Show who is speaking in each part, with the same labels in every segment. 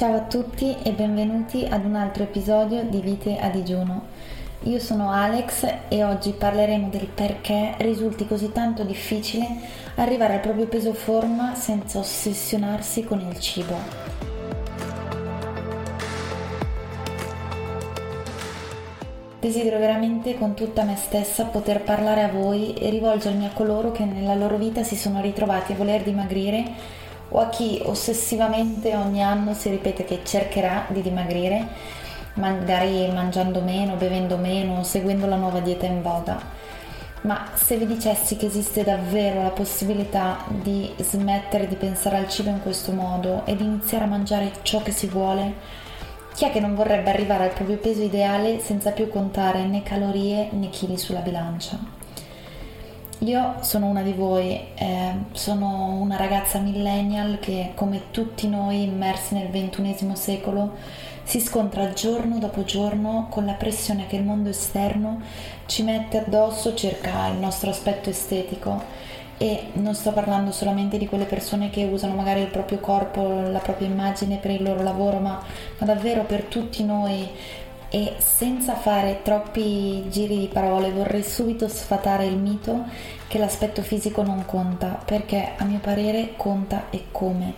Speaker 1: Ciao a tutti e benvenuti ad un altro episodio di Vite a digiuno. Io sono Alex e oggi parleremo del perché risulti così tanto difficile arrivare al proprio peso forma senza ossessionarsi con il cibo. Desidero veramente con tutta me stessa poter parlare a voi e rivolgermi a coloro che nella loro vita si sono ritrovati a voler dimagrire o a chi ossessivamente ogni anno si ripete che cercherà di dimagrire, magari mangiando meno, bevendo meno, seguendo la nuova dieta in voga. Ma se vi dicessi che esiste davvero la possibilità di smettere di pensare al cibo in questo modo e di iniziare a mangiare ciò che si vuole, chi è che non vorrebbe arrivare al proprio peso ideale senza più contare né calorie né chili sulla bilancia? Io sono una di voi, eh, sono una ragazza millennial che come tutti noi immersi nel ventunesimo secolo si scontra giorno dopo giorno con la pressione che il mondo esterno ci mette addosso circa il nostro aspetto estetico. E non sto parlando solamente di quelle persone che usano magari il proprio corpo, la propria immagine per il loro lavoro, ma, ma davvero per tutti noi e senza fare troppi giri di parole vorrei subito sfatare il mito che l'aspetto fisico non conta, perché a mio parere conta e come.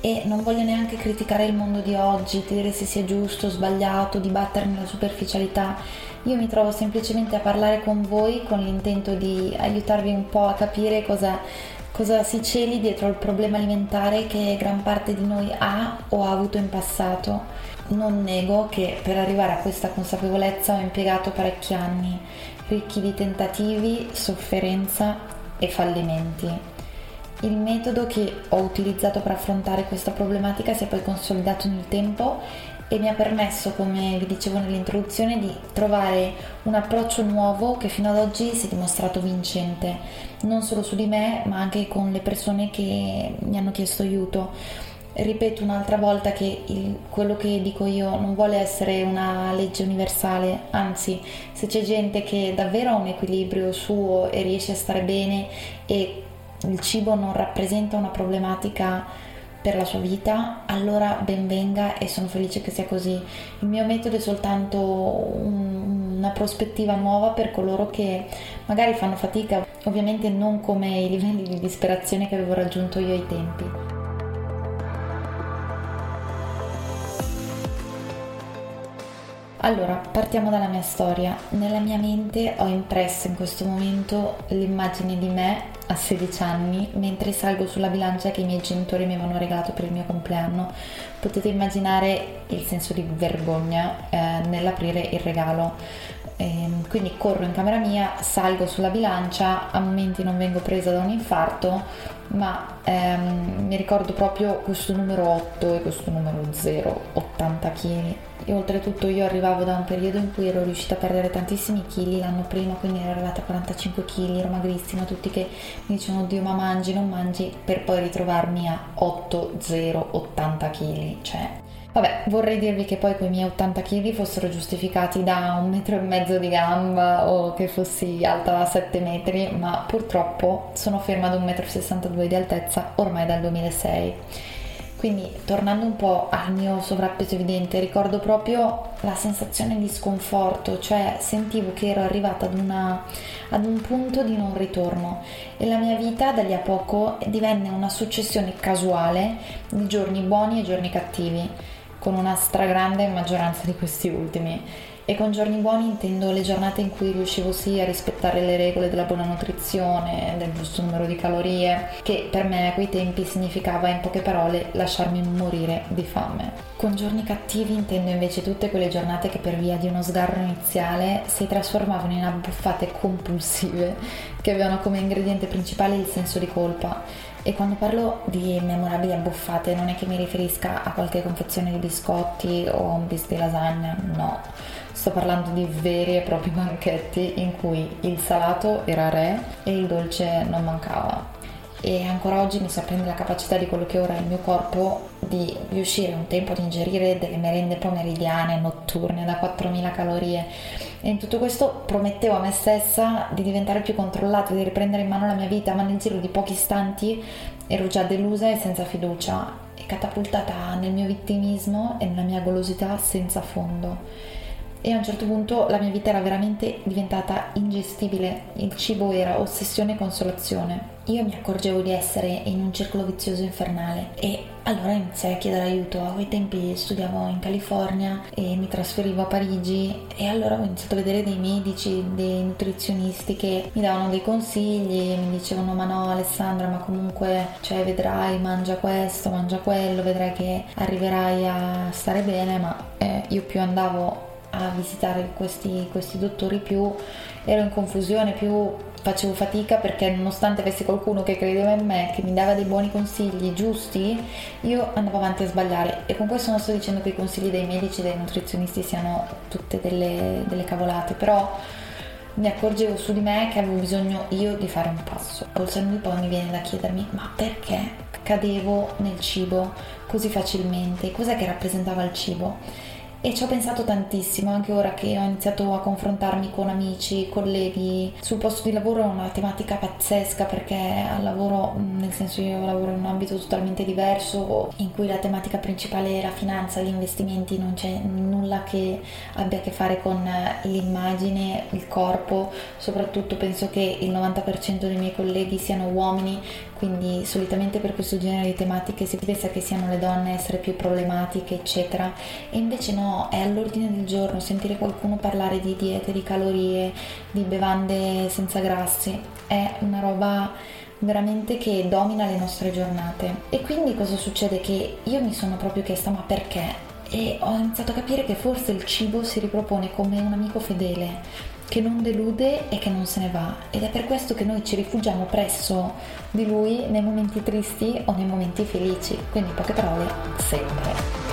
Speaker 1: E non voglio neanche criticare il mondo di oggi, dire se sia giusto sbagliato, dibattere nella superficialità. Io mi trovo semplicemente a parlare con voi con l'intento di aiutarvi un po' a capire cosa, cosa si celi dietro al problema alimentare che gran parte di noi ha o ha avuto in passato non nego che per arrivare a questa consapevolezza ho impiegato parecchi anni, ricchi di tentativi, sofferenza e fallimenti. Il metodo che ho utilizzato per affrontare questa problematica si è poi consolidato nel tempo e mi ha permesso, come vi dicevo nell'introduzione, di trovare un approccio nuovo che fino ad oggi si è dimostrato vincente, non solo su di me, ma anche con le persone che mi hanno chiesto aiuto ripeto un'altra volta che il, quello che dico io non vuole essere una legge universale, anzi se c'è gente che davvero ha un equilibrio suo e riesce a stare bene e il cibo non rappresenta una problematica per la sua vita, allora ben venga e sono felice che sia così. Il mio metodo è soltanto un, una prospettiva nuova per coloro che magari fanno fatica, ovviamente non come i livelli di disperazione che avevo raggiunto io ai tempi. Allora, partiamo dalla mia storia. Nella mia mente ho impresso in questo momento l'immagine di me a 16 anni mentre salgo sulla bilancia che i miei genitori mi avevano regalato per il mio compleanno. Potete immaginare il senso di vergogna eh, nell'aprire il regalo. E, quindi corro in camera mia, salgo sulla bilancia, a momenti non vengo presa da un infarto, ma ehm, mi ricordo proprio questo numero 8 e questo numero 0, 80 kg e oltretutto io arrivavo da un periodo in cui ero riuscita a perdere tantissimi chili l'anno prima, quindi ero arrivata a 45 kg, ero magrissima, tutti che mi dicevano oddio ma mangi, non mangi, per poi ritrovarmi a 8, 0, 80 kg, cioè Vabbè, vorrei dirvi che poi quei miei 80 kg fossero giustificati da un metro e mezzo di gamba o che fossi alta 7 metri, ma purtroppo sono ferma ad 1,62 m di altezza ormai dal 2006. Quindi tornando un po' al mio sovrappeso evidente, ricordo proprio la sensazione di sconforto, cioè sentivo che ero arrivata ad, una, ad un punto di non ritorno e la mia vita da lì a poco divenne una successione casuale di giorni buoni e giorni cattivi, con una stragrande maggioranza di questi ultimi e con giorni buoni intendo le giornate in cui riuscivo sì a rispettare le regole della buona nutrizione, del giusto numero di calorie, che per me a quei tempi significava in poche parole lasciarmi morire di fame. Con giorni cattivi intendo invece tutte quelle giornate che per via di uno sgarro iniziale si trasformavano in abbuffate compulsive che avevano come ingrediente principale il senso di colpa. E quando parlo di memorabili abbuffate non è che mi riferisca a qualche confezione di biscotti o un bis di lasagna, no Sto parlando di veri e propri banchetti in cui il salato era re e il dolce non mancava. E ancora oggi mi sorprende la capacità di quello che ora è il mio corpo di riuscire un tempo ad ingerire delle merende pomeridiane, notturne, da 4000 calorie. E in tutto questo promettevo a me stessa di diventare più controllata, di riprendere in mano la mia vita, ma nel giro di pochi istanti ero già delusa e senza fiducia catapultata nel mio vittimismo e nella mia golosità senza fondo e a un certo punto la mia vita era veramente diventata ingestibile, il cibo era ossessione e consolazione. Io mi accorgevo di essere in un circolo vizioso infernale e allora iniziai a chiedere aiuto. A quei tempi studiavo in California e mi trasferivo a Parigi e allora ho iniziato a vedere dei medici, dei nutrizionisti che mi davano dei consigli, mi dicevano ma no Alessandra ma comunque cioè vedrai mangia questo, mangia quello, vedrai che arriverai a stare bene ma eh, io più andavo a visitare questi, questi dottori più ero in confusione, più facevo fatica perché nonostante avessi qualcuno che credeva in me, che mi dava dei buoni consigli giusti, io andavo avanti a sbagliare. E con questo non sto dicendo che i consigli dei medici, dei nutrizionisti siano tutte delle, delle cavolate, però mi accorgevo su di me che avevo bisogno io di fare un passo. Col senno di poi mi viene da chiedermi ma perché cadevo nel cibo così facilmente? Cos'è che rappresentava il cibo? E ci ho pensato tantissimo, anche ora che ho iniziato a confrontarmi con amici, colleghi. Sul posto di lavoro è una tematica pazzesca perché al lavoro, nel senso io lavoro in un ambito totalmente diverso, in cui la tematica principale è la finanza, gli investimenti, non c'è nulla che abbia a che fare con l'immagine, il corpo. Soprattutto penso che il 90% dei miei colleghi siano uomini, quindi solitamente per questo genere di tematiche si pensa che siano le donne a essere più problematiche, eccetera. E invece no, è all'ordine del giorno sentire qualcuno parlare di diete, di calorie, di bevande senza grassi, è una roba veramente che domina le nostre giornate. E quindi cosa succede? Che io mi sono proprio chiesta ma perché? E ho iniziato a capire che forse il cibo si ripropone come un amico fedele che non delude e che non se ne va. Ed è per questo che noi ci rifugiamo presso di lui nei momenti tristi o nei momenti felici, quindi in poche parole, sempre.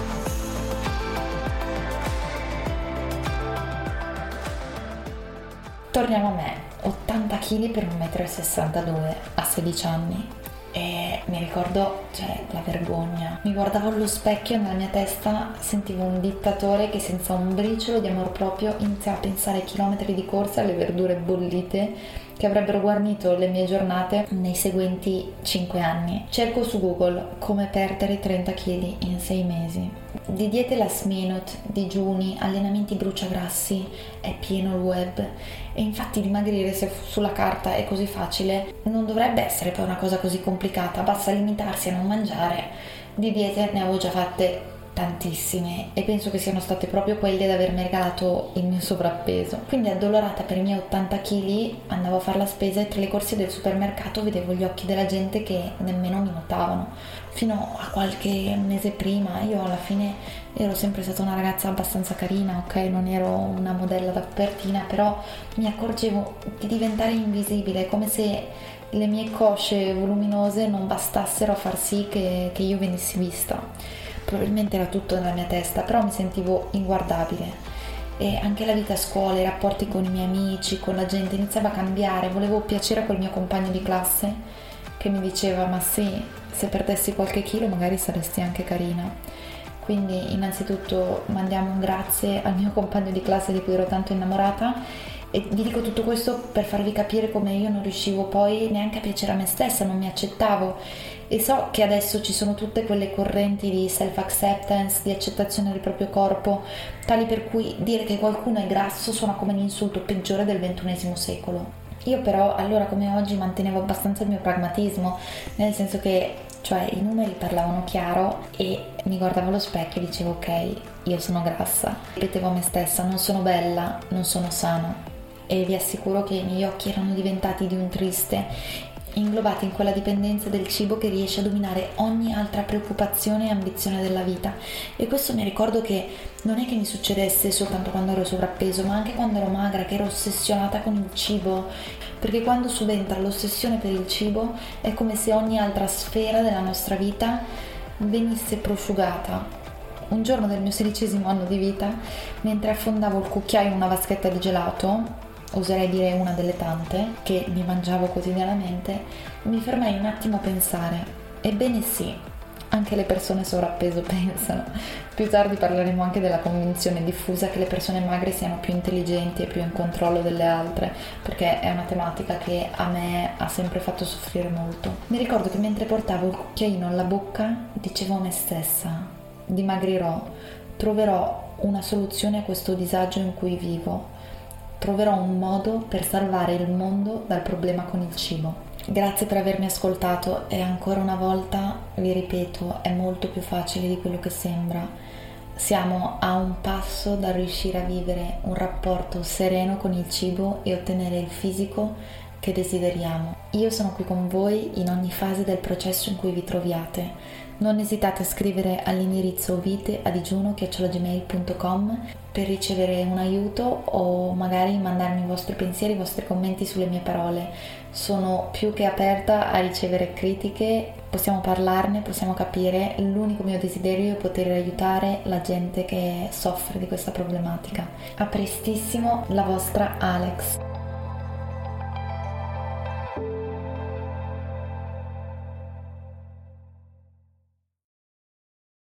Speaker 1: Torniamo a me, 80 kg per 1,62 m a 16 anni e mi ricordo, cioè, la vergogna. Mi guardavo allo specchio e nella mia testa sentivo un dittatore che senza un briciolo di amor proprio iniziava a pensare ai chilometri di corsa alle verdure bollite che avrebbero guarnito le mie giornate nei seguenti 5 anni. Cerco su Google come perdere 30 kg in 6 mesi. Di diete last minute, digiuni, allenamenti bruciagrassi è pieno il web e infatti dimagrire se sulla carta è così facile non dovrebbe essere poi una cosa così complicata, basta limitarsi a non mangiare. Di diete ne avevo già fatte tantissime e penso che siano state proprio quelle ad avermi regalato il mio sovrappeso. Quindi addolorata per i miei 80 kg andavo a fare la spesa e tra le corsie del supermercato vedevo gli occhi della gente che nemmeno mi notavano. Fino a qualche mese prima io alla fine ero sempre stata una ragazza abbastanza carina, ok? Non ero una modella da copertina, però mi accorgevo di diventare invisibile, come se le mie cosce voluminose non bastassero a far sì che, che io venissi vista probabilmente era tutto nella mia testa, però mi sentivo inguardabile e anche la vita a scuola, i rapporti con i miei amici, con la gente iniziava a cambiare, volevo piacere a quel mio compagno di classe che mi diceva ma sì, se perdessi qualche chilo magari saresti anche carina. Quindi innanzitutto mandiamo un grazie al mio compagno di classe di cui ero tanto innamorata e vi dico tutto questo per farvi capire come io non riuscivo poi neanche a piacere a me stessa, non mi accettavo e so che adesso ci sono tutte quelle correnti di self-acceptance, di accettazione del proprio corpo, tali per cui dire che qualcuno è grasso suona come l'insulto peggiore del XXI secolo. Io però allora come oggi mantenevo abbastanza il mio pragmatismo, nel senso che cioè i numeri parlavano chiaro e mi guardavo allo specchio e dicevo ok, io sono grassa. Ripetevo a me stessa, non sono bella, non sono sana, e vi assicuro che i miei occhi erano diventati di un triste, inglobati in quella dipendenza del cibo che riesce a dominare ogni altra preoccupazione e ambizione della vita. E questo mi ricordo che non è che mi succedesse soltanto quando ero sovrappeso, ma anche quando ero magra, che ero ossessionata con il cibo, perché quando subentra l'ossessione per il cibo è come se ogni altra sfera della nostra vita venisse prosciugata un giorno del mio sedicesimo anno di vita, mentre affondavo il cucchiaio in una vaschetta di gelato, oserei dire una delle tante, che mi mangiavo quotidianamente, mi fermai un attimo a pensare, ebbene sì, anche le persone sovrappeso pensano. Più tardi parleremo anche della convinzione diffusa che le persone magre siano più intelligenti e più in controllo delle altre, perché è una tematica che a me ha sempre fatto soffrire molto. Mi ricordo che mentre portavo il cucchiaino alla bocca dicevo a me stessa, dimagrirò, troverò una soluzione a questo disagio in cui vivo, troverò un modo per salvare il mondo dal problema con il cibo. Grazie per avermi ascoltato e ancora una volta vi ripeto, è molto più facile di quello che sembra. Siamo a un passo da riuscire a vivere un rapporto sereno con il cibo e ottenere il fisico che desideriamo. Io sono qui con voi in ogni fase del processo in cui vi troviate. Non esitate a scrivere all'indirizzo viteadigiuno.gmail.com per ricevere un aiuto o magari mandarmi i vostri pensieri, i vostri commenti sulle mie parole. Sono più che aperta a ricevere critiche, possiamo parlarne, possiamo capire. L'unico mio desiderio è poter aiutare la gente che soffre di questa problematica. A prestissimo, la vostra Alex.